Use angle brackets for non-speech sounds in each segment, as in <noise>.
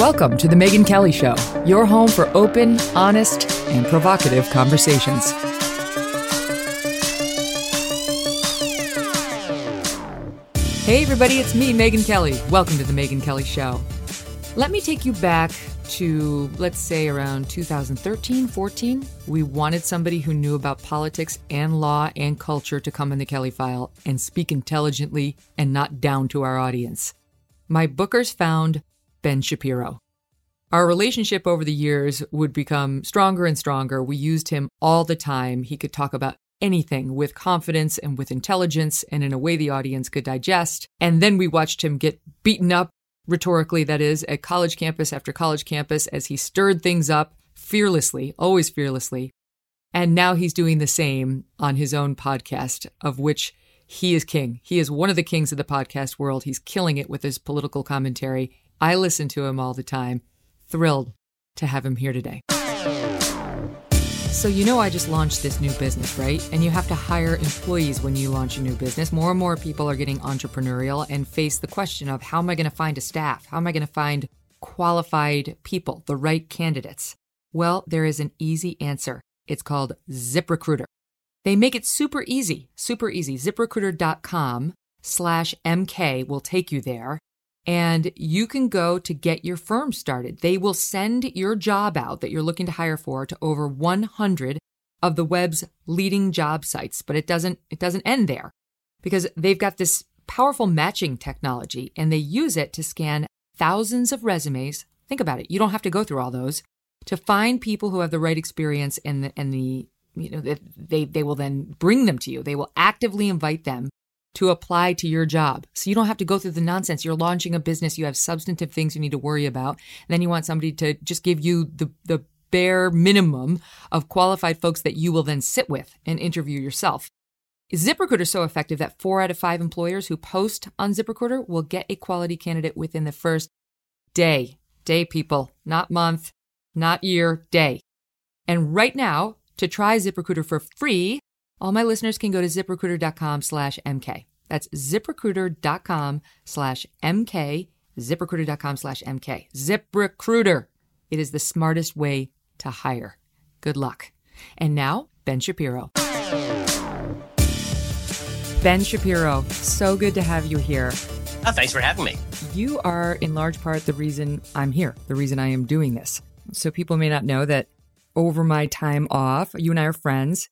Welcome to The Megyn Kelly Show, your home for open, honest, and provocative conversations. Hey, everybody, it's me, Megyn Kelly. Welcome to The Megyn Kelly Show. Let me take you back to, let's say, around 2013, 14. We wanted somebody who knew about politics and law and culture to come in the Kelly file and speak intelligently and not down to our audience. My bookers found Ben Shapiro. Our relationship over the years would become stronger and stronger. We used him all the time. He could talk about anything with confidence and with intelligence and in a way the audience could digest. And then we watched him get beaten up, rhetorically, that is, at college campus after college campus as he stirred things up fearlessly, always fearlessly. And now he's doing the same on his own podcast, of which he is king. He is one of the kings of the podcast world. He's killing it with his political commentary. I listen to him all the time. Thrilled to have him here today. So, you know, I just launched this new business, right? And you have to hire employees when you launch a new business. More and more people are getting entrepreneurial and face the question of how am I going to find a staff? How am I going to find qualified people, the right candidates? Well, there is an easy answer. It's called ZipRecruiter. They make it super easy, super easy. ZipRecruiter.com slash MK will take you there and you can go to get your firm started. They will send your job out that you're looking to hire for to over 100 of the web's leading job sites, but it doesn't it doesn't end there because they've got this powerful matching technology and they use it to scan thousands of resumes. Think about it. You don't have to go through all those to find people who have the right experience and the, and the you know they they will then bring them to you. They will actively invite them to apply to your job. So you don't have to go through the nonsense. You're launching a business, you have substantive things you need to worry about. And then you want somebody to just give you the, the bare minimum of qualified folks that you will then sit with and interview yourself. ZipRecruiter is so effective that four out of five employers who post on ZipRecruiter will get a quality candidate within the first day. Day, people, not month, not year, day. And right now, to try ZipRecruiter for free, all my listeners can go to ziprecruiter.com slash MK. That's ziprecruiter.com slash MK, ziprecruiter.com slash MK. ZipRecruiter. It is the smartest way to hire. Good luck. And now, Ben Shapiro. Ben Shapiro, so good to have you here. Oh, thanks for having me. You are, in large part, the reason I'm here, the reason I am doing this. So people may not know that over my time off, you and I are friends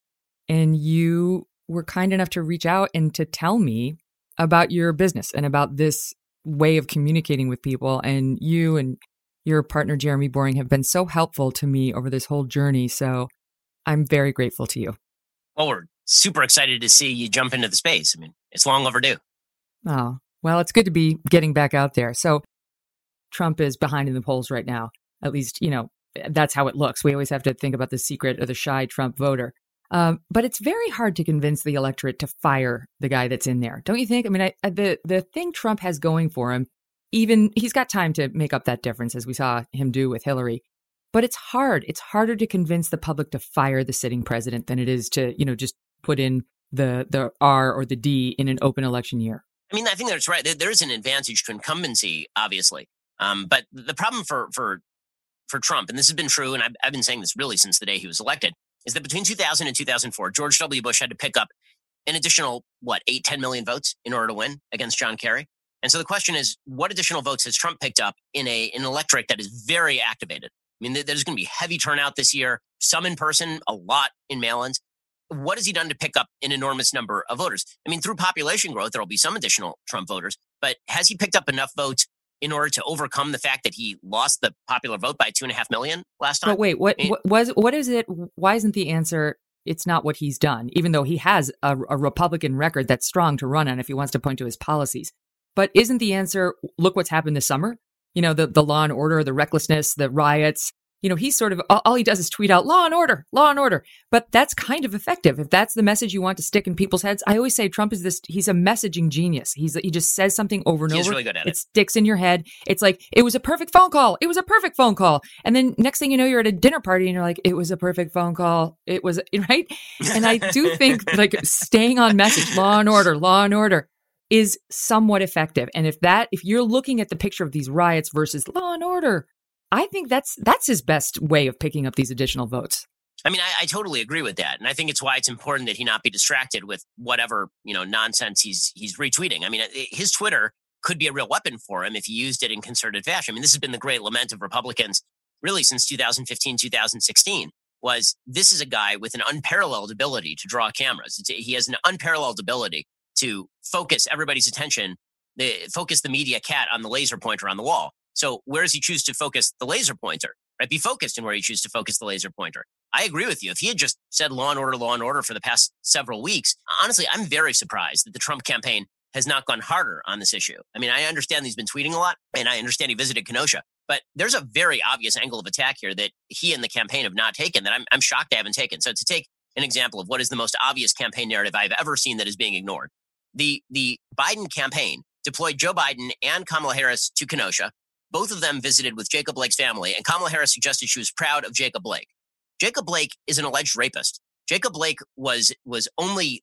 and you were kind enough to reach out and to tell me about your business and about this way of communicating with people. And you and your partner, Jeremy Boring, have been so helpful to me over this whole journey. So I'm very grateful to you. Well, we're super excited to see you jump into the space. I mean, it's long overdue. Oh, well, it's good to be getting back out there. So Trump is behind in the polls right now. At least, you know, that's how it looks. We always have to think about the secret or the shy Trump voter. Um, but it's very hard to convince the electorate to fire the guy that's in there, don't you think? I mean, I, I, the the thing Trump has going for him, even he's got time to make up that difference, as we saw him do with Hillary. But it's hard. It's harder to convince the public to fire the sitting president than it is to, you know, just put in the the R or the D in an open election year. I mean, I think that's right. There is an advantage to incumbency, obviously. Um, but the problem for for for Trump, and this has been true, and I've, I've been saying this really since the day he was elected, is that between 2000 and 2004, George W. Bush had to pick up an additional, what, 8, 10 million votes in order to win against John Kerry. And so the question is, what additional votes has Trump picked up in a an electorate that is very activated? I mean, there's going to be heavy turnout this year, some in person, a lot in mail-ins. What has he done to pick up an enormous number of voters? I mean, through population growth, there will be some additional Trump voters, but has he picked up enough votes in order to overcome the fact that he lost the popular vote by two and a half million last time? But wait, what, what was what is it? Why isn't the answer? It's not what he's done, even though he has a, a Republican record that's strong to run on if he wants to point to his policies. But isn't the answer? Look what's happened this summer. You know, the the law and order, the recklessness, the riots, you know, he's sort of all he does is tweet out law and order, law and order. But that's kind of effective. If that's the message you want to stick in people's heads, I always say Trump is this he's a messaging genius. He's he just says something over and he's over. Really good at it. it sticks in your head. It's like it was a perfect phone call. It was a perfect phone call. And then next thing you know, you're at a dinner party and you're like, it was a perfect phone call. It was <laughs> right. And I do think <laughs> like staying on message, law and order, law and order is somewhat effective. And if that, if you're looking at the picture of these riots versus law and order, I think that's that's his best way of picking up these additional votes. I mean, I, I, totally agree with that, and I think it's why it's important that he not be distracted with whatever you know nonsense he's he's retweeting. I mean, his Twitter could be a real weapon for him if he used it in concerted fashion. I mean, this has been the great lament of Republicans really since 2015, 2016. Was this is a guy with an unparalleled ability to draw cameras? He has an unparalleled ability to focus everybody's attention, focus the media cat on the laser pointer on the wall. So where does he choose to focus the laser pointer? Right? Be focused in where you choose to focus the laser pointer. I agree with you. If he had just said law and order, law and order for the past several weeks, honestly, I'm very surprised that the Trump campaign has not gone harder on this issue. I mean, I understand he's been tweeting a lot and I understand he visited Kenosha, but there's a very obvious angle of attack here that he and the campaign have not taken that I'm, I'm shocked they haven't taken. So to take an example of what is the most obvious campaign narrative I've ever seen that is being ignored, the, the Biden campaign deployed Joe Biden and Kamala Harris to Kenosha both of them visited with Jacob Blake's family, and Kamala Harris suggested she was proud of Jacob Blake. Jacob Blake is an alleged rapist. Jacob Blake was was only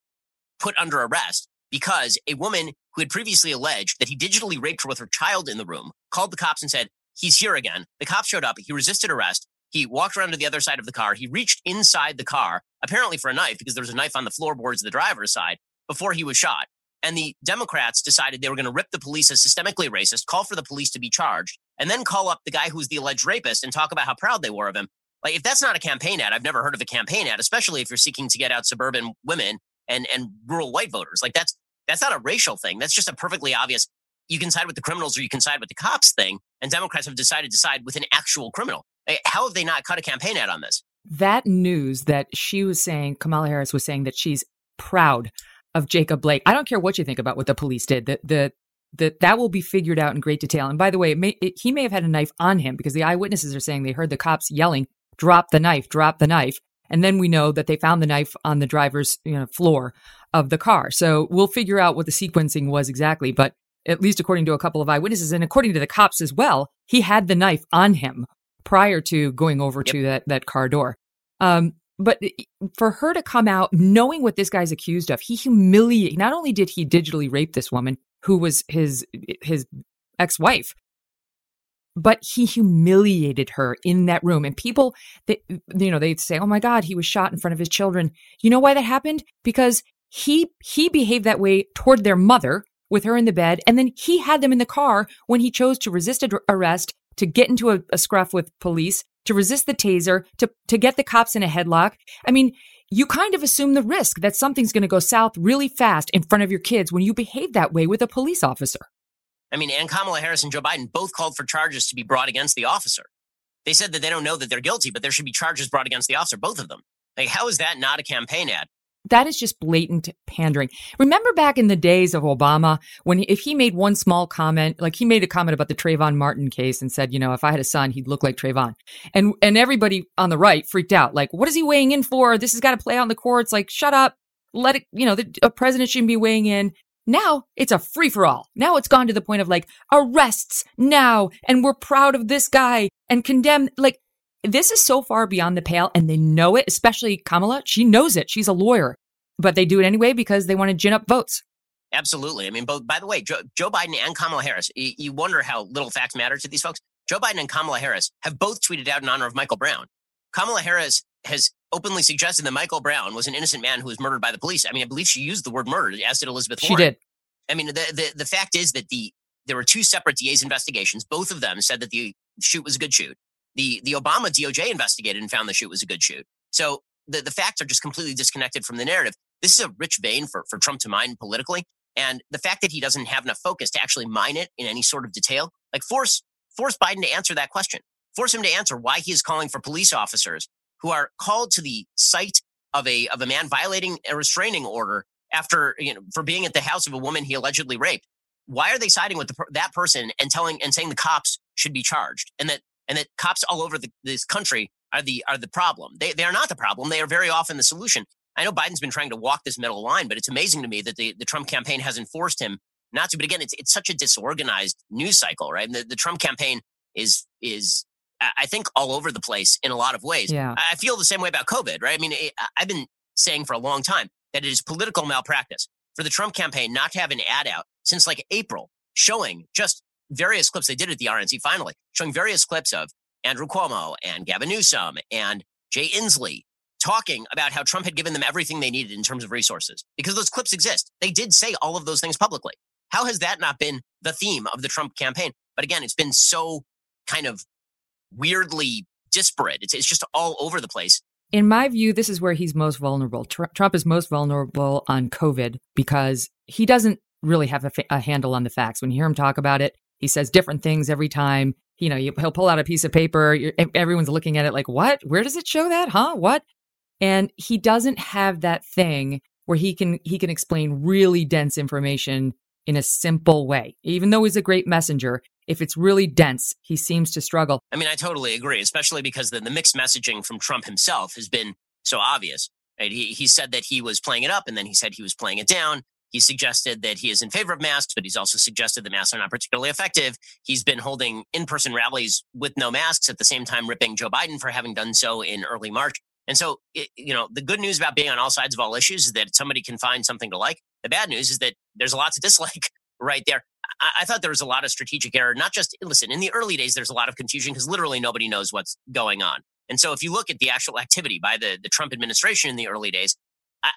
put under arrest because a woman who had previously alleged that he digitally raped her with her child in the room called the cops and said, He's here again. The cops showed up. He resisted arrest. He walked around to the other side of the car. He reached inside the car, apparently for a knife, because there was a knife on the floorboards of the driver's side before he was shot. And the Democrats decided they were going to rip the police as systemically racist, call for the police to be charged, and then call up the guy who's the alleged rapist and talk about how proud they were of him. Like, if that's not a campaign ad, I've never heard of a campaign ad, especially if you're seeking to get out suburban women and, and rural white voters. Like, that's that's not a racial thing. That's just a perfectly obvious you can side with the criminals or you can side with the cops thing. And Democrats have decided to side with an actual criminal. How have they not cut a campaign ad on this? That news that she was saying, Kamala Harris was saying that she's proud of Jacob Blake. I don't care what you think about what the police did. The the that that will be figured out in great detail. And by the way, it may, it, he may have had a knife on him because the eyewitnesses are saying they heard the cops yelling, "Drop the knife! Drop the knife!" And then we know that they found the knife on the driver's you know, floor of the car. So we'll figure out what the sequencing was exactly. But at least according to a couple of eyewitnesses and according to the cops as well, he had the knife on him prior to going over yep. to that that car door. Um, but for her to come out knowing what this guy's accused of, he humiliated. Not only did he digitally rape this woman who was his his ex-wife, but he humiliated her in that room. And people, they, you know, they'd say, "Oh my God, he was shot in front of his children." You know why that happened? Because he he behaved that way toward their mother with her in the bed, and then he had them in the car when he chose to resist arrest, to get into a, a scruff with police, to resist the taser, to, to get the cops in a headlock. I mean, you kind of assume the risk that something's going to go south really fast in front of your kids when you behave that way with a police officer. I mean, and Kamala Harris and Joe Biden both called for charges to be brought against the officer. They said that they don't know that they're guilty, but there should be charges brought against the officer, both of them. Like, how is that not a campaign ad? That is just blatant pandering. Remember back in the days of Obama when he, if he made one small comment, like he made a comment about the Trayvon Martin case and said, you know, if I had a son, he'd look like Trayvon. And and everybody on the right freaked out. Like, what is he weighing in for? This has got to play out in the courts. Like, shut up. Let it, you know, the, a president shouldn't be weighing in. Now it's a free for all. Now it's gone to the point of like arrests now and we're proud of this guy and condemn like this is so far beyond the pale and they know it, especially Kamala. She knows it. She's a lawyer, but they do it anyway because they want to gin up votes. Absolutely. I mean, both, by the way, Joe, Joe Biden and Kamala Harris, you, you wonder how little facts matter to these folks. Joe Biden and Kamala Harris have both tweeted out in honor of Michael Brown. Kamala Harris has openly suggested that Michael Brown was an innocent man who was murdered by the police. I mean, I believe she used the word murdered, as did Elizabeth Warren. She did. I mean, the, the, the fact is that the there were two separate DA's investigations. Both of them said that the shoot was a good shoot. The the Obama DOJ investigated and found the shoot was a good shoot. So the, the facts are just completely disconnected from the narrative. This is a rich vein for, for Trump to mine politically. And the fact that he doesn't have enough focus to actually mine it in any sort of detail, like force force Biden to answer that question. Force him to answer why he is calling for police officers who are called to the site of a of a man violating a restraining order after you know for being at the house of a woman he allegedly raped. Why are they siding with the, that person and telling and saying the cops should be charged and that and that cops all over the, this country are the are the problem? They they are not the problem. They are very often the solution. I know Biden's been trying to walk this middle line, but it's amazing to me that the, the Trump campaign hasn't forced him not to. But again, it's it's such a disorganized news cycle, right? And the, the Trump campaign is is I think all over the place in a lot of ways. Yeah. I feel the same way about COVID, right? I mean, it, I've been saying for a long time that it is political malpractice for the Trump campaign not to have an ad out since like April showing just various clips. They did at the RNC finally, showing various clips of Andrew Cuomo and Gavin Newsom and Jay Inslee talking about how Trump had given them everything they needed in terms of resources because those clips exist. They did say all of those things publicly. How has that not been the theme of the Trump campaign? But again, it's been so kind of weirdly disparate. It's, it's just all over the place. In my view, this is where he's most vulnerable. Tr- Trump is most vulnerable on COVID because he doesn't really have a, fa- a handle on the facts. When you hear him talk about it, he says different things every time. You know, he'll pull out a piece of paper. Everyone's looking at it like, what? Where does it show that? Huh? What? And he doesn't have that thing where he can he can explain really dense information in a simple way. Even though he's a great messenger, if it's really dense, he seems to struggle. I mean, I totally agree, especially because the, the mixed messaging from Trump himself has been so obvious. Right? He, he said that he was playing it up and then he said he was playing it down. He suggested that he is in favor of masks, but he's also suggested that masks are not particularly effective. He's been holding in person rallies with no masks at the same time ripping Joe Biden for having done so in early March. And so, it, you know, the good news about being on all sides of all issues is that somebody can find something to like. The bad news is that there's a lot to <laughs> dislike right there. I, I thought there was a lot of strategic error. Not just listen in the early days. There's a lot of confusion because literally nobody knows what's going on. And so, if you look at the actual activity by the the Trump administration in the early days,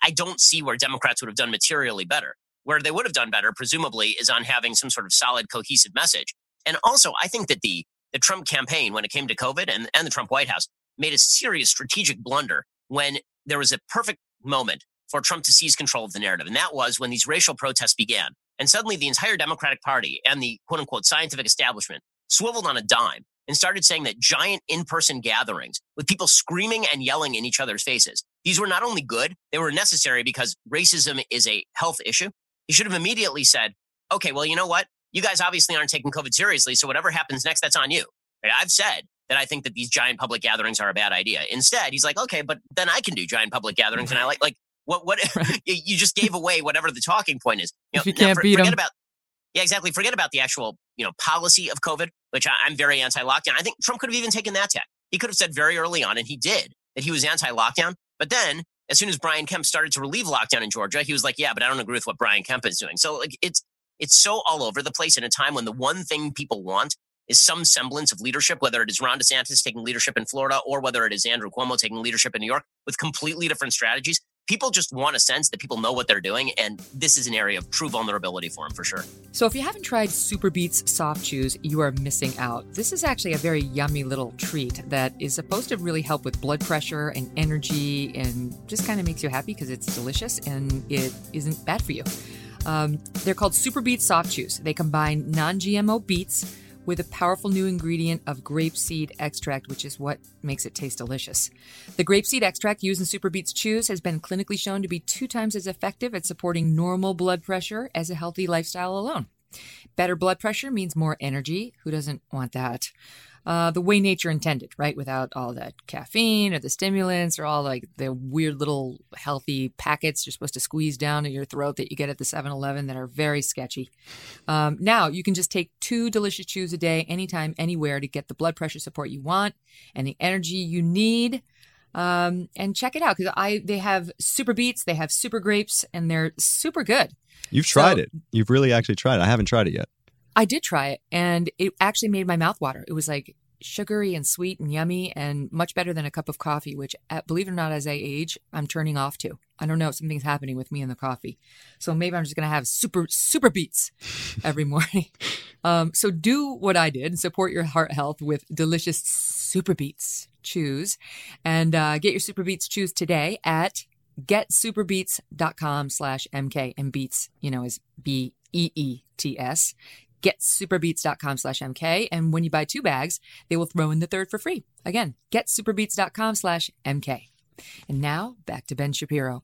I, don't see where Democrats would have done materially better. Where they would have done better, presumably, is on having some sort of solid, cohesive message. And also, I think that the the Trump campaign, when it came to COVID and, and the Trump White House, made a serious strategic blunder when there was a perfect moment for Trump to seize control of the narrative. And that was when these racial protests began. And suddenly the entire Democratic Party and the quote unquote scientific establishment swiveled on a dime and started saying that giant in person gatherings with people screaming and yelling in each other's faces, these were not only good, they were necessary because racism is a health issue. He should have immediately said, okay, well, you know what? You guys obviously aren't taking COVID seriously. So whatever happens next, that's on you. Right? I've said that I think that these giant public gatherings are a bad idea. Instead, he's like, okay, but then I can do giant public gatherings, and I like like what what <laughs> right. <laughs> you just gave away whatever the talking point is. You, know, you can't for, beat forget them. about yeah, exactly. Forget about the actual you know policy of COVID, which I, I'm very anti-lockdown. I think Trump could have even taken that tack. He could have said very early on, and he did, that he was anti-lockdown. But then, as soon as Brian Kemp started to relieve lockdown in Georgia, he was like, "Yeah, but I don't agree with what Brian Kemp is doing." So like it's it's so all over the place in a time when the one thing people want is some semblance of leadership, whether it is Ron DeSantis taking leadership in Florida or whether it is Andrew Cuomo taking leadership in New York with completely different strategies. People just want a sense that people know what they're doing, and this is an area of true vulnerability for them for sure. So, if you haven't tried SuperBeets soft chews, you are missing out. This is actually a very yummy little treat that is supposed to really help with blood pressure and energy, and just kind of makes you happy because it's delicious and it isn't bad for you. Um, they're called SuperBeets soft chews. They combine non-GMO beets with a powerful new ingredient of grapeseed extract, which is what makes it taste delicious. The grapeseed extract used in SuperBeets Chews has been clinically shown to be two times as effective at supporting normal blood pressure as a healthy lifestyle alone. Better blood pressure means more energy. Who doesn't want that? Uh, the way nature intended, right? Without all that caffeine or the stimulants or all like the weird little healthy packets you're supposed to squeeze down in your throat that you get at the 7 Eleven that are very sketchy. Um, now you can just take two delicious chews a day, anytime, anywhere to get the blood pressure support you want and the energy you need. Um, and check it out because I they have super beets, they have super grapes, and they're super good. You've tried so, it. You've really actually tried it. I haven't tried it yet. I did try it and it actually made my mouth water. It was like sugary and sweet and yummy and much better than a cup of coffee, which, believe it or not, as I age, I'm turning off to. I don't know, something's happening with me and the coffee. So maybe I'm just going to have super, super beats every <laughs> morning. um, so do what I did and support your heart health with delicious SuperBeets Chews and uh, get your SuperBeets Chews today at getsuperbeets.com slash MK And beets, you know, is B E E T S. Getsuperbeets.com slash MK. And when you buy two bags, they will throw in the third for free. Again, getsuperbeets.com slash MK. And now back to Ben Shapiro.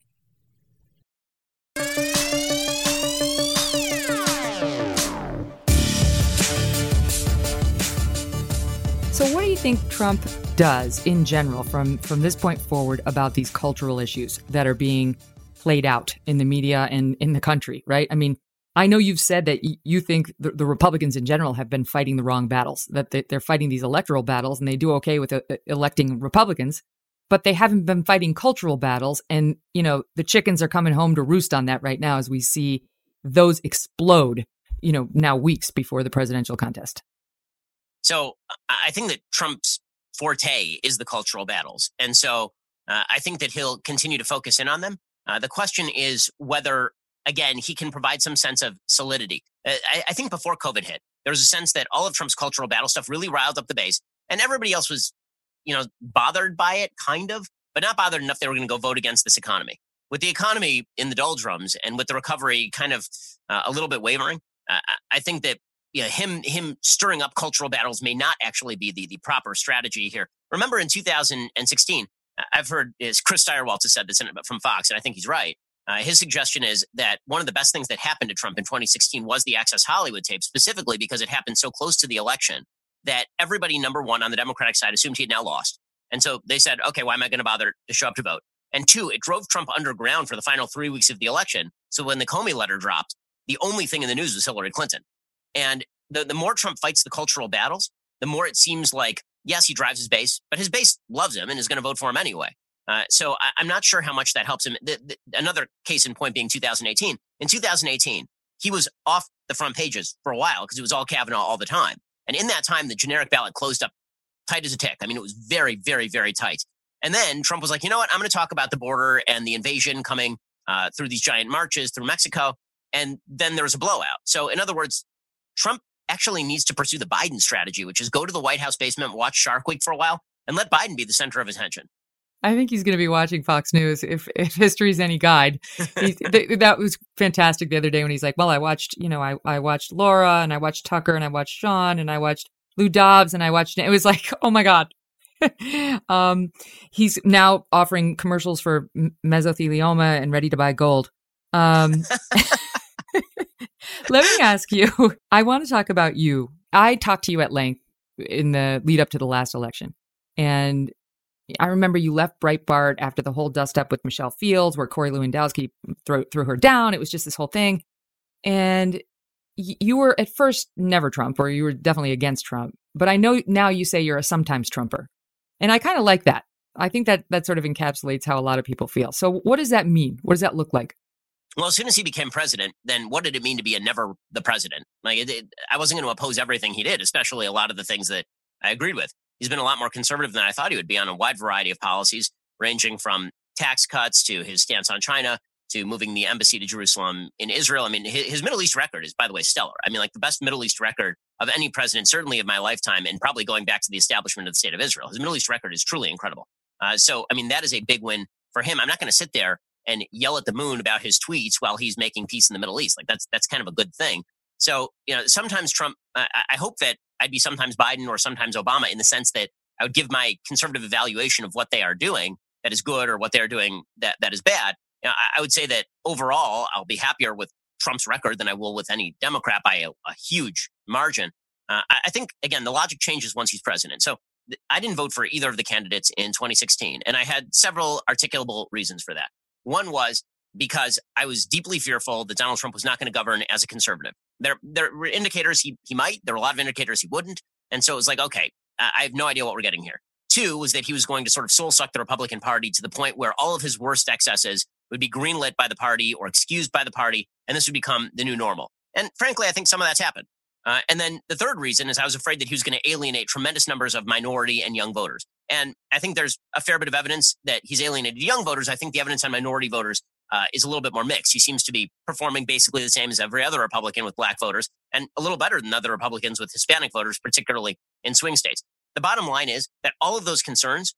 So, what do you think Trump does in general from, from this point forward about these cultural issues that are being played out in the media and in the country, right? I mean, I know you've said that you think the, the, Republicans in general have been fighting the wrong battles, that they, are fighting these electoral battles and they do okay with uh, uh, electing Republicans, but they haven't been fighting cultural battles. And, you know, the chickens are coming home to roost on that right now as we see those explode, you know, now weeks before the presidential contest. So I think that Trump's forte is the cultural battles. And so uh, I think that he'll continue to focus in on them. Uh, the question is whether, again, he can provide some sense of solidity. Uh, I, I, think before COVID hit, there was a sense that all of Trump's cultural battle stuff really riled up the base, and everybody else was, you know, bothered by it, kind of, but not bothered enough they were going to go vote against this economy. With the economy in the doldrums and with the recovery kind of uh, a little bit wavering, uh, I think that you know, him him stirring up cultural battles may not actually be the the proper strategy here. Remember, in 2016, I've heard is Chris Stirewalt has said this from Fox, and I think he's right. Uh, his suggestion is that one of the best things that happened to Trump in 2016 was the Access Hollywood tape, specifically because it happened so close to the election that everybody, number one, on the Democratic side assumed he had now lost. And so they said, okay, why am I going to bother to show up to vote? And two, it drove Trump underground for the final three weeks of the election. So when the Comey letter dropped, the only thing in the news was Hillary Clinton. And the, the more Trump fights the cultural battles, the more it seems like, yes, he drives his base, but his base loves him and is going to vote for him anyway. Uh, so I, am not sure how much that helps him. The, the, another case in point being 2018. In 2018, he was off the front pages for a while because it was all Kavanaugh all the time. And in that time, the generic ballot closed up tight as a tick. I mean, it was very, very, very tight. And then Trump was like, you know what? I'm going to talk about the border and the invasion coming uh, through these giant marches through Mexico. And then there was a blowout. So, in other words, Trump actually needs to pursue the Biden strategy, which is go to the White House basement, watch Shark Week for a while, and let Biden be the center of attention. I think he's going to be watching Fox News if <laughs> if history's any guide. <laughs> th- that was fantastic the other day when he's like, "Well, I watched, you know, I I watched Laura and I watched Tucker and I watched Sean and I watched Lou Dobbs and I watched." It was like, <laughs> "Oh my god." um, he's now offering commercials for mesothelioma and ready to buy gold. Um, Let me ask you I want to talk about you. I talked to you at length in the lead up to the last election. And I remember you left Breitbart after the whole dust up with Michelle Fields, where Corey Lewandowski threw, threw her down. It was just this whole thing. And you were at first never Trump, or you were definitely against Trump. But I know now you say you're a sometimes Trumper. And I kind of like that. I think that that sort of encapsulates how a lot of people feel. So, what does that mean? What does that look like? Well, as soon as he became president, then what did it mean to be a never the president? Like, it, it, I wasn't going to oppose everything he did, especially a lot of the things that I agreed with. He's been a lot more conservative than I thought he would be on a wide variety of policies, ranging from tax cuts to his stance on China to moving the embassy to Jerusalem in Israel. I mean, his, his Middle East record is, by the way, stellar. I mean, like the best Middle East record of any president, certainly of my lifetime, and probably going back to the establishment of the state of Israel. His Middle East record is truly incredible. Uh, so, I mean, that is a big win for him. I'm not going to sit there and yell at the moon about his tweets while he's making peace in the Middle East. Like that's that's kind of a good thing. So you know, sometimes Trump. I, I hope that I'd be sometimes Biden or sometimes Obama in the sense that I would give my conservative evaluation of what they are doing that is good or what they're doing that that is bad. You know, I, I, would say that overall, I'll be happier with Trump's record than I will with any Democrat by a, a huge margin. Uh, I, I think again, the logic changes once he's president. So I didn't vote for either of the candidates in 2016, and I had several articulable reasons for that. One was because I was deeply fearful that Donald Trump was not going to govern as a conservative. There, there were indicators he, he might. There were a lot of indicators he wouldn't. And so it was like, okay, I have no idea what we're getting here. Two was that he was going to sort of soul suck the Republican Party to the point where all of his worst excesses would be greenlit by the party or excused by the party, and this would become the new normal. And frankly, I think some of that's happened. Uh, and then the third reason is I was afraid that he was going to alienate tremendous numbers of minority and young voters. And I think there's a fair bit of evidence that he's alienated young voters. I think the evidence on minority voters uh, is a little bit more mixed. He seems to be performing basically the same as every other Republican with black voters and a little better than other Republicans with Hispanic voters, particularly in swing states. The bottom line is that all of those concerns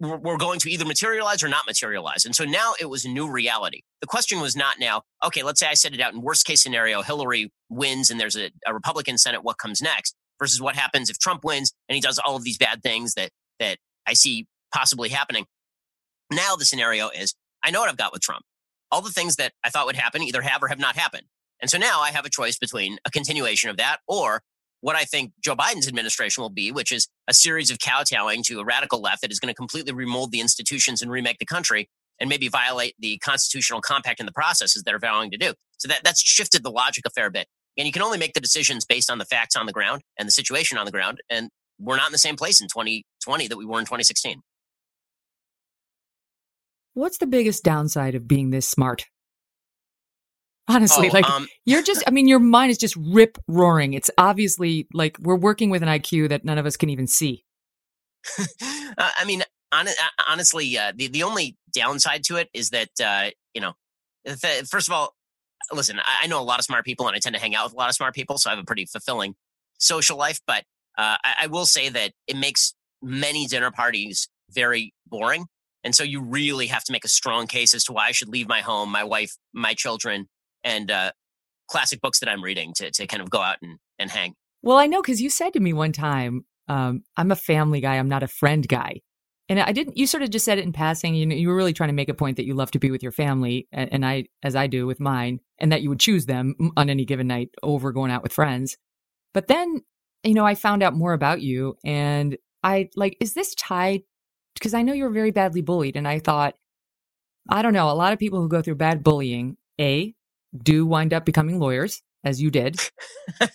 were going to either materialize or not materialize. And so now it was a new reality. The question was not now, okay, let's say I set it out in worst case scenario, Hillary wins and there's a, a Republican Senate, what comes next? Versus what happens if Trump wins and he does all of these bad things that that I see possibly happening. Now the scenario is I know what I've got with Trump. All the things that I thought would happen either have or have not happened. And so now I have a choice between a continuation of that or what I think Joe Biden's administration will be, which is a series of kowtowing to a radical left that is going to completely remold the institutions and remake the country and maybe violate the constitutional compact and the processes that are vowing to do. So that, that's shifted the logic a fair bit. And you can only make the decisions based on the facts on the ground and the situation on the ground. And we're not in the same place in 2020 that we were in 2016. What's the biggest downside of being this smart? Honestly, oh, like um, you're just, I mean, your mind is just rip roaring. It's obviously like we're working with an IQ that none of us can even see. <laughs> uh, I mean, on, uh, honestly, uh, the, the only downside to it is that, uh, you know, th- first of all, listen, I, I, know a lot of smart people and I tend to hang out with a lot of smart people. So I have a pretty fulfilling social life. But uh, I, I will say that it makes many dinner parties very boring. And so you really have to make a strong case as to why I should leave my home, my wife, my children, and uh, classic books that I'm reading to to kind of go out and, and hang. Well, I know because you said to me one time, um, "I'm a family guy. I'm not a friend guy." And I didn't. You sort of just said it in passing. You you were really trying to make a point that you love to be with your family, and, and I, as I do with mine, and that you would choose them on any given night over going out with friends. But then, you know, I found out more about you, and I like, is this tied? Because I know you were very badly bullied, and I thought, I don't know, a lot of people who go through bad bullying, a do wind up becoming lawyers, as you did,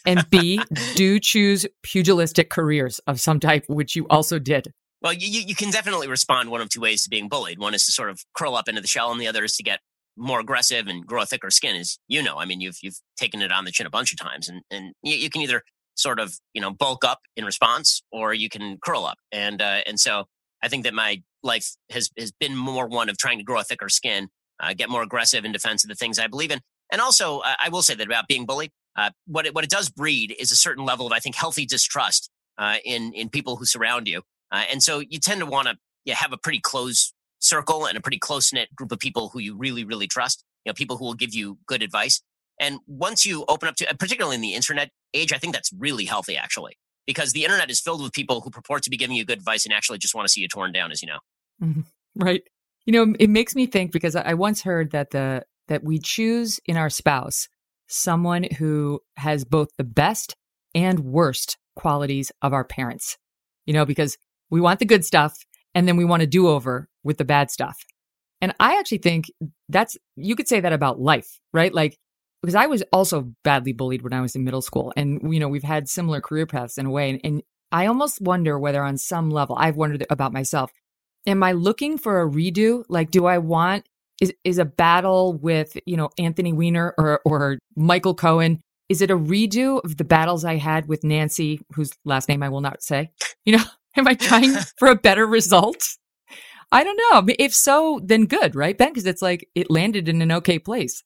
and B, do <laughs> choose pugilistic careers of some type, which you also did. Well, you, you can definitely respond one of two ways to being bullied. One is to sort of curl up into the shell, and the other is to get more aggressive and grow a thicker skin. As you know, I mean, you've you've taken it on the chin a bunch of times, and and you, you can either sort of you know bulk up in response, or you can curl up. And uh, and so I think that my life has has been more one of trying to grow a thicker skin, uh, get more aggressive in defense of the things I believe in, and also, uh, I will say that about being bullied, uh, what it, what it does breed is a certain level of, I think, healthy distrust uh, in in people who surround you, uh, and so you tend to want to yeah, have a pretty close circle and a pretty close knit group of people who you really really trust. You know, people who will give you good advice. And once you open up to, particularly in the internet age, I think that's really healthy actually, because the internet is filled with people who purport to be giving you good advice and actually just want to see you torn down, as you know. Mm-hmm. Right. You know, it makes me think because I once heard that the that we choose in our spouse someone who has both the best and worst qualities of our parents. You know, because we want the good stuff and then we want to do over with the bad stuff. And I actually think that's, you could say that about life, right? Like, because I was also badly bullied when I was in middle school. And, you know, we've had similar career paths in a way. And, and I almost wonder whether on some level, I've wondered about myself, am I looking for a redo? Like, do I want is is a battle with you know Anthony Weiner or or Michael Cohen? Is it a redo of the battles I had with Nancy, whose last name I will not say? <laughs> You know, am I trying <laughs> for a better result? I don't know. If so, then good, right, Ben? Because it's like it landed in an okay place.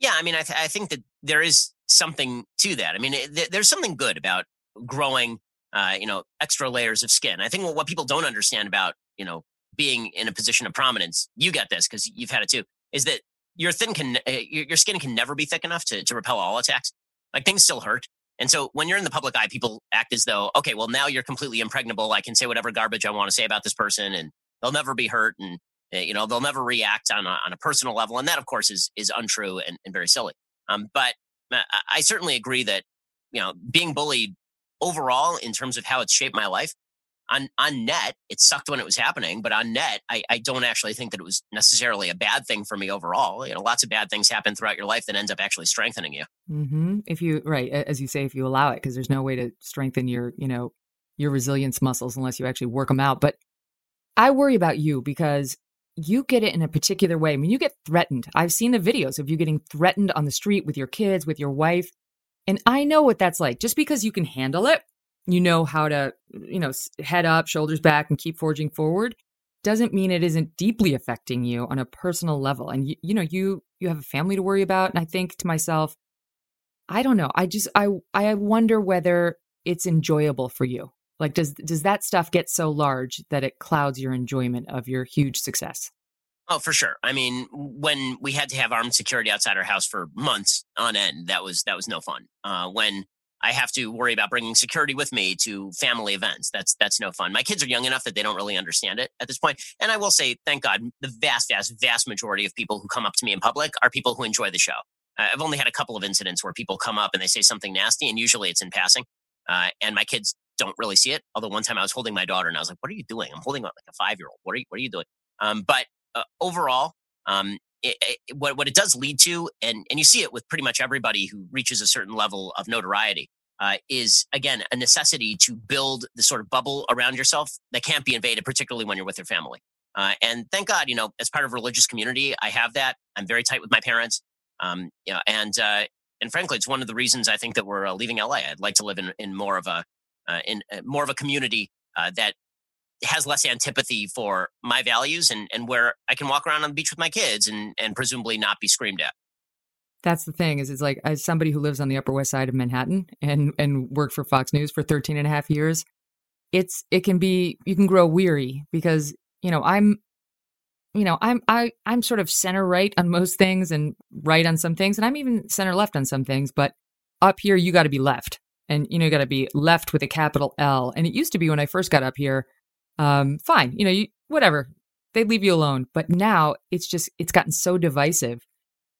Yeah, I mean, I, th- I think that there is something to that. I mean, it, th- there's something good about growing, uh, you know, extra layers of skin. I think what, what people don't understand about, you know, being in a position of prominence, you get this because you've had it too, is that your thin can uh, your skin can never be thick enough to, to repel all attacks. Like things still hurt. And so when you're in the public eye, people act as though, okay, well now you're completely impregnable. I can say whatever garbage I want to say about this person and they'll never be hurt and you know they'll never react on a, on a personal level. And that of course is is untrue and, and very silly. Um, but uh, I certainly agree that you know being bullied overall in terms of how it's shaped my life on on net, it sucked when it was happening, but on net, I, I don't actually think that it was necessarily a bad thing for me overall. You know, lots of bad things happen throughout your life that ends up actually strengthening you. Mm-hmm. If you right, as you say, if you allow it, because there's no way to strengthen your you know your resilience muscles unless you actually work them out. But I worry about you because you get it in a particular way. I mean, you get threatened. I've seen the videos of you getting threatened on the street with your kids, with your wife. And I know what that's like. Just because you can handle it you know how to, you know, head up, shoulders back, and keep forging forward, doesn't mean it isn't deeply affecting you on a personal level. And you, you know, you you have a family to worry about. And I think to myself, I don't know. I just I I wonder whether it's enjoyable for you. Like, does does that stuff get so large that it clouds your enjoyment of your huge success? Oh, for sure. I mean, when we had to have armed security outside our house for months on end, that was that was no fun. Uh, when I have to worry about bringing security with me to family events, that's that's no fun. My kids are young enough that they don't really understand it at this point. And I will say, thank God, the vast, vast, vast majority of people who come up to me in public are people who enjoy the show. Uh, I've only had a couple of incidents where people come up and they say something nasty, and usually it's in passing. Uh, and my kids don't really see it. Although one time I was holding my daughter and I was like, "What are you doing?" I'm holding like a five year old. What are you What are you doing? Um, but uh, overall, um, it, it, what, what it does lead to, and, and you see it with pretty much everybody who reaches a certain level of notoriety, uh, is again a necessity to build the sort of bubble around yourself that can't be invaded, particularly when you're with your family. Uh, and thank God, you know, as part of a religious community, I have that. I'm very tight with my parents. Um, you know, and uh, and frankly, it's one of the reasons I think that we're uh, leaving LA. I'd like to live in in more of a in uh, more of a community that has less antipathy for my values and, and where I can walk around on the beach with my kids and, and presumably not be screamed at. That's the thing is it's like as somebody who lives on the upper west side of Manhattan and and worked for Fox News for 13 and a half years, it's it can be you can grow weary because, you know, I'm you know, I'm I I'm sort of center right on most things and right on some things and I'm even center left on some things, but up here you got to be left. And you know, you got to be left with a capital L. And it used to be when I first got up here, um, fine, you know, you, whatever, they leave you alone. But now it's just, it's gotten so divisive.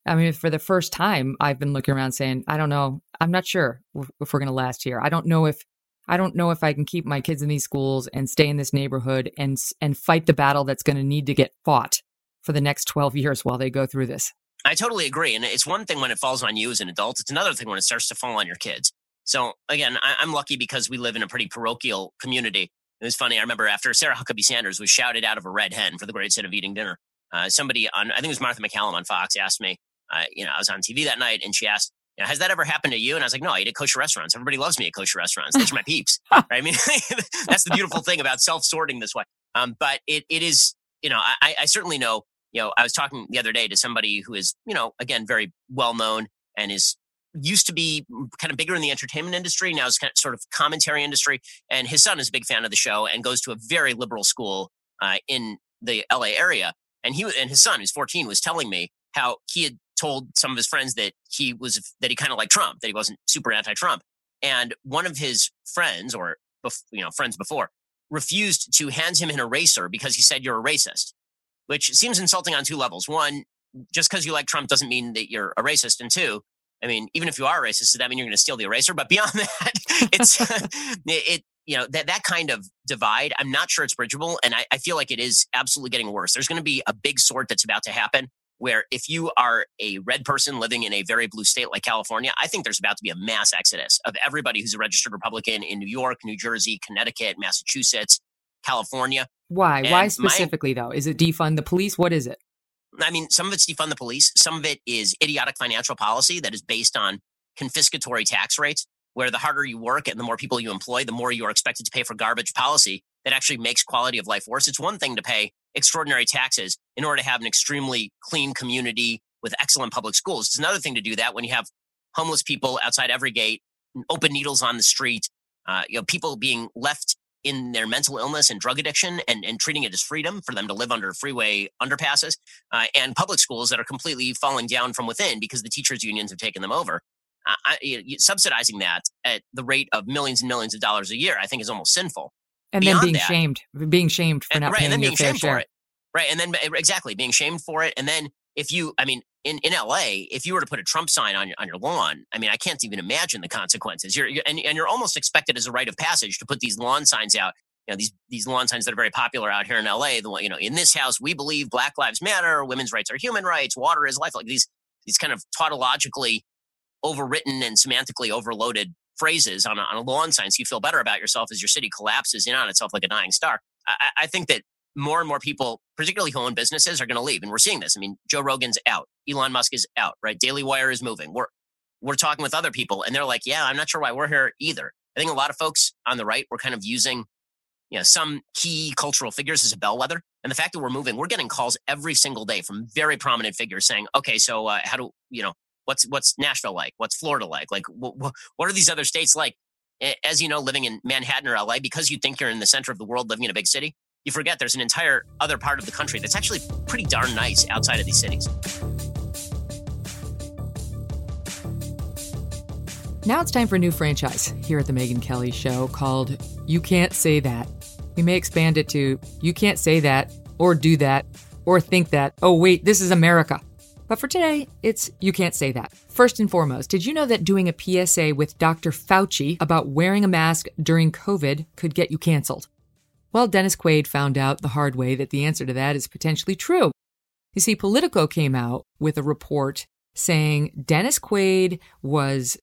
I mean, for the first time, I've been looking around saying, I don't know, I'm not sure if we're going to last here. I don't know if, I don't know if I can keep my kids in these schools and stay in this neighborhood and and fight the battle that's going to need to get fought for the next 12 years while they go through this. I totally agree. And it's one thing when it falls on you as an adult, it's another thing when it starts to fall on your kids. So again, I, am lucky because we live in a pretty parochial community. It was funny. I remember after Sarah Huckabee Sanders was shouted out of a red hen for the great sin of eating dinner. Uh, somebody on, I think it was Martha MacCallum on Fox, asked me, uh, you know, I was on TV that night and she asked, you know, has that ever happened to you? And I was like, no, I eat at kosher restaurants. Everybody loves me at kosher restaurants. Those are my peeps. <laughs> right? I mean, <laughs> that's the beautiful thing about self sorting this way. Um, but it, it is, you know, I, I certainly know, you know, I was talking the other day to somebody who is, you know, again, very well known and is used to be kind of bigger in the entertainment industry. Now it's kind of sort of commentary industry. And his son is a big fan of the show and goes to a very liberal school uh, in the LA area. And he and his son, who's 14, was telling me how he had told some of his friends that he was that he kind of liked Trump, that he wasn't super anti-Trump. And one of his friends, or you know, friends before, refused to hand him an eraser because he said you're a racist, which seems insulting on two levels. One, just because you like Trump doesn't mean that you're a racist, and two, I mean, even if you are racist, does that mean you're going to steal the eraser? But beyond <laughs> that, it's <laughs> it you know that that kind of divide. I'm not sure it's bridgeable, and I, I feel like it is absolutely getting worse. There's going to be a big sort that's about to happen where if you are a red person living in a very blue state like California, I think there's about to be a mass exodus of everybody who's a registered Republican in New York, New Jersey, Connecticut, Massachusetts, California. Why? And Why specifically my, though? Is it defund the police? What is it? I mean, some of it's defund the police. Some of it is idiotic financial policy that is based on confiscatory tax rates, where the harder you work and the more people you employ, the more you are expected to pay for garbage policy that actually makes quality of life worse. It's one thing to pay extraordinary taxes in order to have an extremely clean community with excellent public schools. It's another thing to do that when you have homeless people outside every gate, open needles on the street, uh, you know, people being left in their mental illness and drug addiction and, and treating it as freedom for them to live under freeway underpasses uh, and public schools that are completely falling down from within because the teachers unions have taken them over. Uh, I, subsidizing that at the rate of millions and millions of dollars a year, I think is almost sinful. And Beyond then being that, shamed, being shamed for and, not right, paying and then your being fair shamed share. for it. Right. And then exactly being shamed for it. And then if you, I mean, in, in LA, if you were to put a Trump sign on your, on your lawn, I mean, I can't even imagine the consequences. You're, you're and, and you're almost expected as a rite of passage to put these lawn signs out you know these these lawn signs that are very popular out here in LA. The you know in this house we believe Black Lives Matter, women's rights are human rights, water is life. Like these these kind of tautologically overwritten and semantically overloaded phrases on a, on a lawn sign, so you feel better about yourself as your city collapses in on itself like a dying star. I, I think that more and more people, particularly who own businesses, are going to leave, and we're seeing this. I mean, Joe Rogan's out, Elon Musk is out, right? Daily Wire is moving. We're we're talking with other people, and they're like, "Yeah, I'm not sure why we're here either." I think a lot of folks on the right were kind of using you know, some key cultural figures as a bellwether. And the fact that we're moving, we're getting calls every single day from very prominent figures saying, okay, so uh, how do, you know, what's, what's Nashville like? What's Florida like? Like, wh- wh- what are these other states like? as you know, living in Manhattan or LA, because you think you're in the center of the world, living in a big city, you forget there's an entire other part of the country that's actually pretty darn nice outside of these cities. Now it's time for a new franchise here at the Megyn Kelly Show called You Can't Say That. We may expand it to You Can't Say That, or Do That, or Think That. Oh, wait, this is America. But for today, it's You Can't Say That. First and foremost, did you know that doing a PSA with Dr. Fauci about wearing a mask during COVID could get you canceled? Well, Dennis Quaid found out the hard way that the answer to that is potentially true. You see, Politico came out with a report saying Dennis Quaid was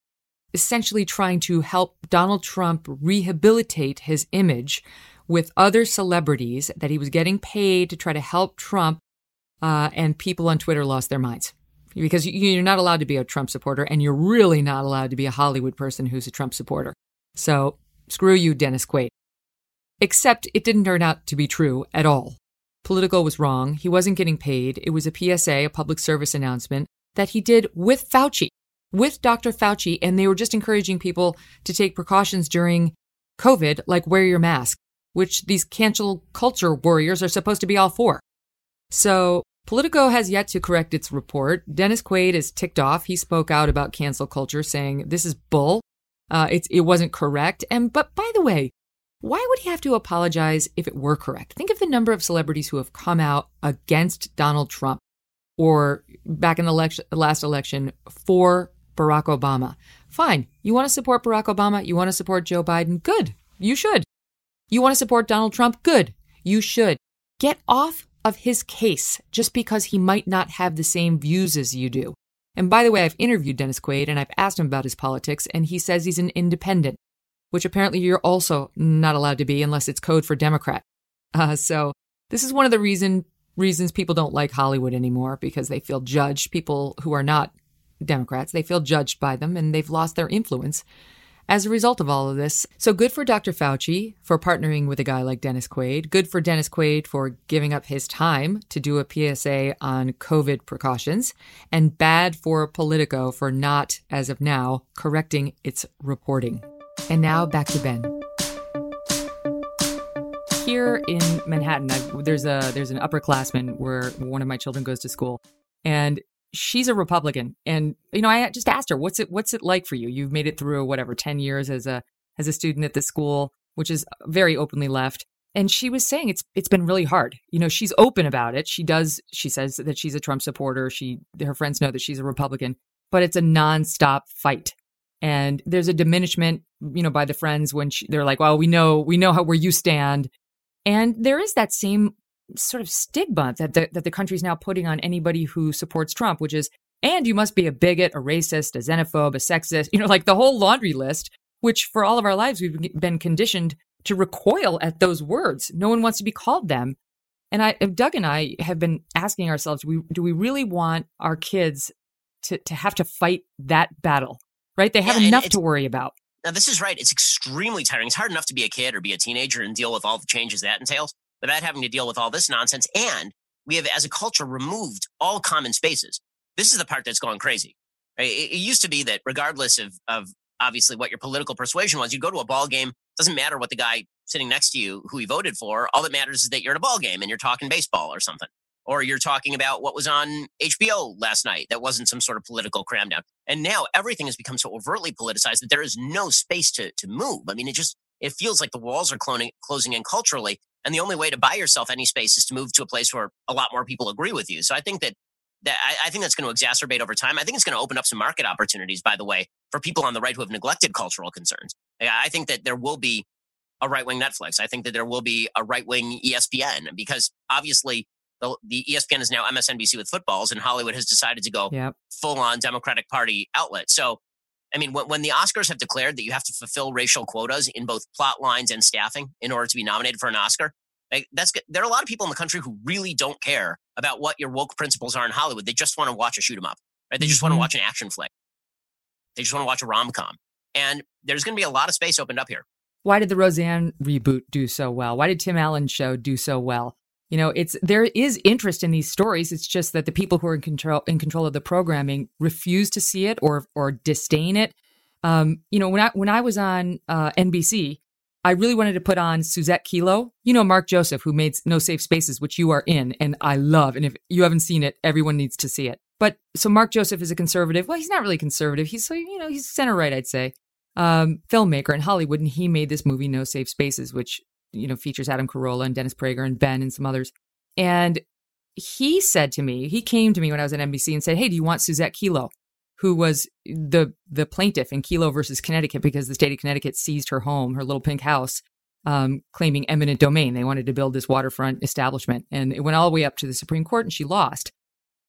essentially trying to help Donald Trump rehabilitate his image with other celebrities that he was getting paid to try to help Trump, uh, and people on Twitter lost their minds. Because you're not allowed to be a Trump supporter, and you're really not allowed to be a Hollywood person who's a Trump supporter. So screw you, Dennis Quaid. Except it didn't turn out to be true at all. Politico was wrong. He wasn't getting paid. It was a PSA, a public service announcement, that he did with Fauci with Dr. Fauci, and they were just encouraging people to take precautions during COVID, like wear your mask, which these cancel culture warriors are supposed to be all for. So Politico has yet to correct its report. Dennis Quaid is ticked off. He spoke out about cancel culture, saying this is bull. Uh, it's, it wasn't correct. And but by the way, why would he have to apologize if it were correct? Think of the number of celebrities who have come out against Donald Trump, or back in the election, last election for Barack Obama. Fine. You want to support Barack Obama? You want to support Joe Biden? Good. You should. You want to support Donald Trump? Good. You should. Get off of his case just because he might not have the same views as you do. And by the way, I've interviewed Dennis Quaid and I've asked him about his politics, and he says he's an independent, which apparently you're also not allowed to be unless it's code for Democrat. Uh, so this is one of the reason reasons people don't like Hollywood anymore because they feel judged. People who are not Democrats. They feel judged by them and they've lost their influence as a result of all of this. So good for Dr. Fauci for partnering with a guy like Dennis Quaid. Good for Dennis Quaid for giving up his time to do a PSA on COVID precautions. And bad for Politico for not, as of now, correcting its reporting. And now back to Ben. Here in Manhattan, I, there's a there's an upperclassman where one of my children goes to school, and she's a Republican, and you know, I just asked her, "What's it What's it like for you? You've made it through whatever ten years as a as a student at the school, which is very openly left." And she was saying it's it's been really hard. You know, she's open about it. She does. She says that she's a Trump supporter. She her friends know that she's a Republican, but it's a nonstop fight. And there's a diminishment, you know, by the friends when she, they're like, "Well, we know we know how where you stand," and there is that same sort of stigma that the, that the country's now putting on anybody who supports Trump, which is, and you must be a bigot, a racist, a xenophobe, a sexist, <laughs> you know, like the whole laundry list, which for all of our lives we've been conditioned to recoil at those words. No one wants to be called them. And I, Doug and I have been asking ourselves, do we, do we really want our kids to, to have to fight that battle, right? They have yeah, enough to worry about. Now, this is right. It's extremely tiring. It's hard enough to be a kid or be a teenager and deal with all the changes that entails without having to deal with all this nonsense. And we have, as a culture, removed all common spaces. This is the part that's gone crazy. It, it used to be that regardless of, of obviously what your political persuasion was, you go to a ball game. Doesn't matter what the guy sitting next to you who he voted for. All that matters is that you're at a ball game and you're talking baseball or something, or you're talking about what was on HBO last night. That wasn't some sort of political cramdown. And now everything has become so overtly politicized that there is no space to to move. I mean, it just it feels like the walls are cloning, closing in culturally. And the only way to buy yourself any space is to move to a place where a lot more people agree with you. So I think that that I, I think that's going to exacerbate over time. I think it's going to open up some market opportunities, by the way, for people on the right who have neglected cultural concerns. I think that there will be a right wing Netflix. I think that there will be a right wing ESPN because obviously the, the, ESPN is now MSNBC with footballs, and Hollywood has decided to go yep. full on Democratic Party outlet. So I mean, when, when the Oscars have declared that you have to fulfill racial quotas in both plot lines and staffing in order to be nominated for an Oscar, like, that's there are a lot of people in the country who really don't care about what your woke principles are in Hollywood. They just want to watch a shoot 'em up, right? They just mm-hmm. want to watch an action flick. They just want to watch a rom com, and there's going to be a lot of space opened up here. Why did the Roseanne reboot do so well? Why did Tim Allen's show do so well? You know, it's there is interest in these stories. It's just that the people who are in control in control of the programming refuse to see it or or disdain it. Um, you know, when I when I was on uh, NBC, I really wanted to put on Suzette Kelo. You know, Mark Joseph, who made No Safe Spaces, which you are in, and I love. And if you haven't seen it, everyone needs to see it. But so Mark Joseph is a conservative. Well, he's not really conservative. He's so you know he's center right, I'd say. Um, filmmaker in Hollywood, and he made this movie No Safe Spaces, which you know features Adam Carolla and Dennis Prager and Ben and some others. And he said to me, he came to me when I was at NBC and said, "Hey, do you want Suzette Kelo, who was the the plaintiff in Kelo versus Connecticut because the state of Connecticut seized her home, her little pink house, um, claiming eminent domain. They wanted to build this waterfront establishment, and it went all the way up to the Supreme Court, and she lost.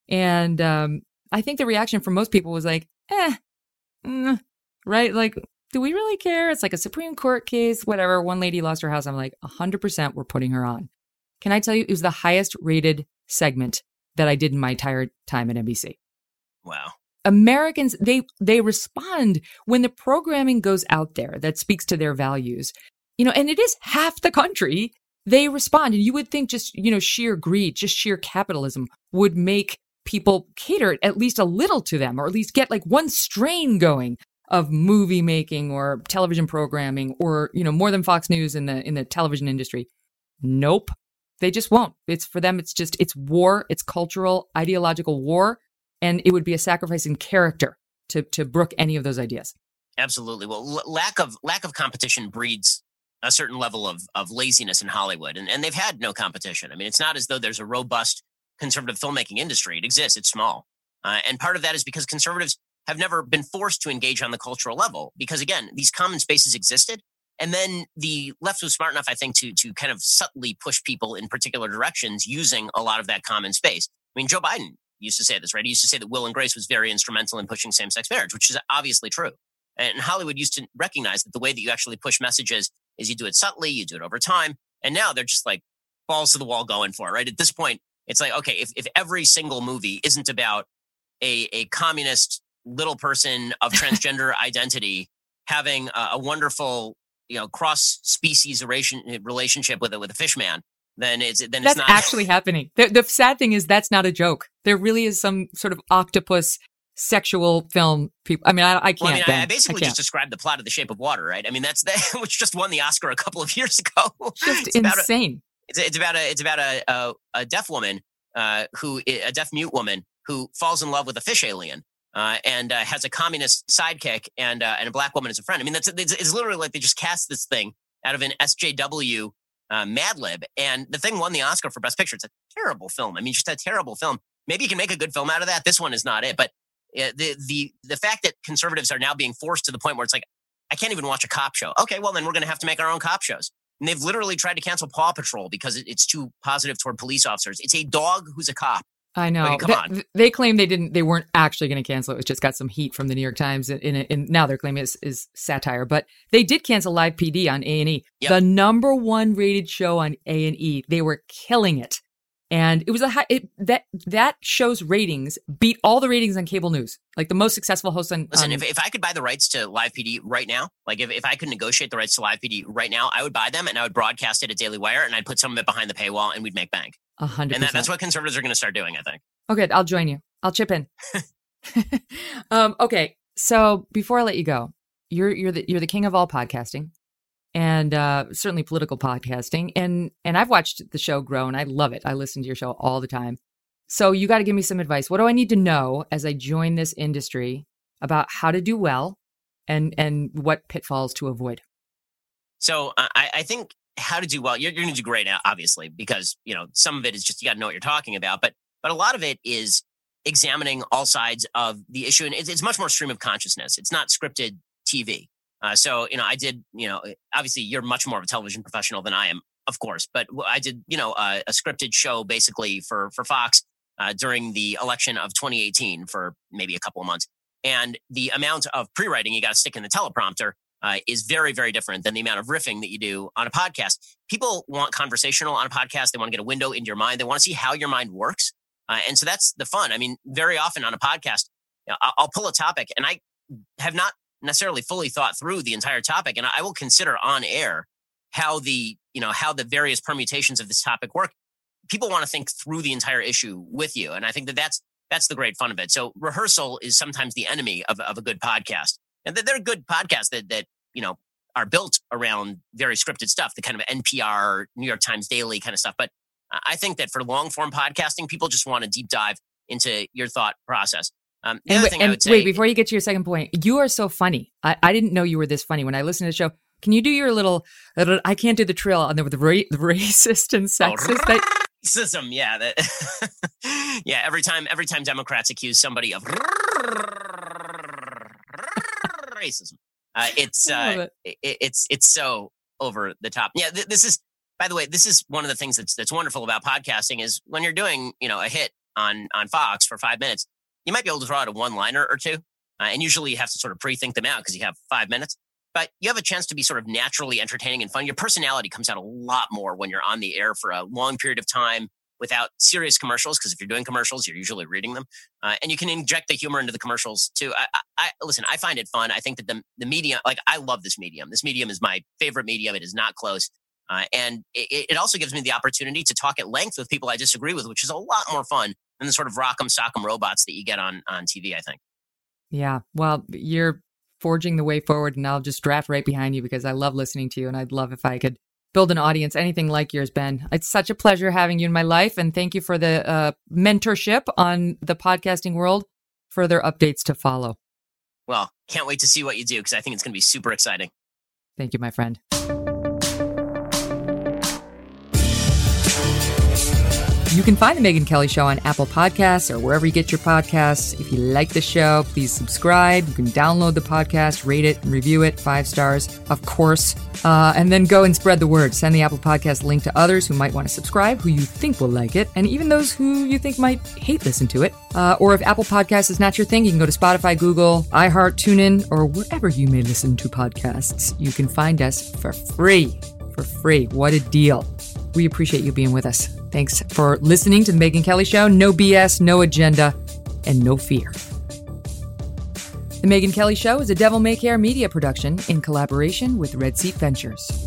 And um, I think the reaction from most people was like, eh, mm, right? Like, do we really care? It's like a Supreme Court case, whatever. One lady lost her house. I'm like, 100% we're putting her on. Can I tell you, it was the highest rated segment that I did in my entire time at NBC. Wow. Americans, they, they respond when the programming goes out there that speaks to their values. You know, and it is half the country they respond. And you would think just, you know, sheer greed, just sheer capitalism would make people cater at least a little to them or at least get like one strain going of movie making or television programming or you know more than Fox News in the in the television industry. Nope. They just won't. It's for them it's just it's war, it's cultural ideological war and it would be a sacrifice in character to to brook any of those ideas. Absolutely. Well, l- lack of lack of competition breeds a certain level of of laziness in Hollywood and and they've had no competition. I mean, it's not as though there's a robust conservative filmmaking industry. It exists, it's small. Uh, and part of that is because conservatives have never been forced to engage on the cultural level because, again, these common spaces existed. And then the left was smart enough, I think, to, to kind of subtly push people in particular directions using a lot of that common space. I mean, Joe Biden used to say this, right? He used to say that Will and Grace was very instrumental in pushing same sex marriage, which is obviously true. And Hollywood used to recognize that the way that you actually push messages is you do it subtly, you do it over time. And now they're just like balls to the wall going for it, right? At this point, it's like, okay, if, if every single movie isn't about a, a communist little person of transgender <laughs> identity having a, a, wonderful, you know, cross species relationship with a, with a fish man, then it's then that's it's not actually happening. The, the sad thing is that's not a joke. There really is some sort of octopus sexual film people. I mean, I, I can't. Well, I, mean, I, basically I just described the plot of The Shape of Water, right? I mean, that's <laughs> the which just won the Oscar a couple of years ago. Just it's insane. It's, it's about a it's about a a, a deaf woman uh, who a deaf mute woman who falls in love with a fish alien. Uh, and uh, has a communist sidekick and uh, and a black woman as a friend. I mean, that's it's, it's, literally like they just cast this thing out of an SJW uh, Mad Lib, and the thing won the Oscar for Best Picture. It's a terrible film. I mean, just a terrible film. Maybe you can make a good film out of that. This one is not it. But uh, the the the fact that conservatives are now being forced to the point where it's like, I can't even watch a cop show. Okay, well then we're going to have to make our own cop shows. And they've literally tried to cancel Paw Patrol because it's too positive toward police officers. It's a dog who's a cop. I know. I come they, on. they claim they didn't. They weren't actually going to cancel it. It just got some heat from the New York Times, and, and now they're claiming is is satire. But they did cancel Live PD on A and E, the number one rated show on A and E. They were killing it and it was a high it, that that show's ratings beat all the ratings on cable news like the most successful host on listen on, if, if i could buy the rights to live pd right now like if, if i could negotiate the rights to live pd right now i would buy them and i would broadcast it at daily wire and i'd put some of it behind the paywall and we'd make bank a hundred and that, that's what conservatives are going to start doing i think okay i'll join you i'll chip in <laughs> <laughs> um, okay so before i let you go you're you're the you're the king of all podcasting and uh, certainly political podcasting. And and I've watched the show grow, and I love it. I listen to your show all the time. So you got to give me some advice. What do I need to know as I join this industry about how to do well, and and what pitfalls to avoid? So I, I think how to do well. You're, you're going to do great obviously, because you know some of it is just you got to know what you're talking about, but but a lot of it is examining all sides of the issue, and it's, it's much more stream of consciousness. It's not scripted TV. Uh, so, you know, I did, you know, obviously you're much more of a television professional than I am, of course, but I did, you know, uh, a scripted show basically for, for Fox uh, during the election of 2018 for maybe a couple of months. And the amount of pre-writing you got to stick in the teleprompter uh, is very, very different than the amount of riffing that you do on a podcast. People want conversational on a podcast. They want to get a window into your mind. They want to see how your mind works. Uh, and so that's the fun. I mean, very often on a podcast, you know, I'll pull a topic and I have not necessarily fully thought through the entire topic. And I will consider on air how the, you know, how the various permutations of this topic work. People want to think through the entire issue with you. And I think that that's, that's the great fun of it. So rehearsal is sometimes the enemy of, of a good podcast. And they're good podcasts that that you know are built around very scripted stuff, the kind of NPR, New York Times Daily kind of stuff. But I think that for long form podcasting, people just want to deep dive into your thought process. Um, the and other wait, thing I would say, wait, before you get to your second point, you are so funny. I, I didn't know you were this funny when I listened to the show. Can you do your little? little I can't do the trill on the, the, ra- the <laughs> racist and sexist. that, racism, yeah, that, <laughs> yeah. Every time, every time Democrats accuse somebody of racism, uh, it's <laughs> uh, it, it's it's so over the top. Yeah, th- this is. By the way, this is one of the things that's that's wonderful about podcasting is when you're doing you know a hit on on Fox for five minutes, you might be able to throw out a one liner or two, uh, and usually you have to sort of pre think them out because you have five minutes. But you have a chance to be sort of naturally entertaining and fun. Your personality comes out a lot more when you're on the air for a long period of time without serious commercials. Because if you're doing commercials, you're usually reading them, uh, and you can inject the humor into the commercials too. I, I, I listen. I find it fun. I think that the the medium, like I love this medium. This medium is my favorite medium. It is not close. Uh, and it, it, also gives me the opportunity to talk at length with people I disagree with, which is a lot more fun than the sort of rock'em sock'em robots that you get on on TV. I think. yeah. Well, you're forging the way forward, and I'll just draft right behind you because I love listening to you, and I'd love if I could build an audience anything like yours, Ben. It's such a pleasure having you in my life, and thank you for the uh, mentorship on the podcasting world. Further updates to follow. Well, can't wait to see what you do because I think it's going to be super exciting. Thank you, my friend. You can find The Megyn Kelly Show on Apple Podcasts or wherever you get your podcasts. If you like the show, please subscribe. You can download the podcast, rate it, and review it five stars, of course. Uh, and then go and spread the word. Send the Apple Podcast link to others who might want to subscribe, who you think will like it, and even those who you think might hate listen to it. Uh, or if Apple Podcasts is not your thing, you can go to Spotify, Google, iHeart, TuneIn, or wherever you may listen to podcasts. You can find us for free. For free. What a deal. We appreciate you being with us. Thanks for listening to The Megyn Kelly Show. No BS, no agenda, and no fear. The Megyn Kelly Show is a Devil May Care media production in collaboration with Red Seat Ventures.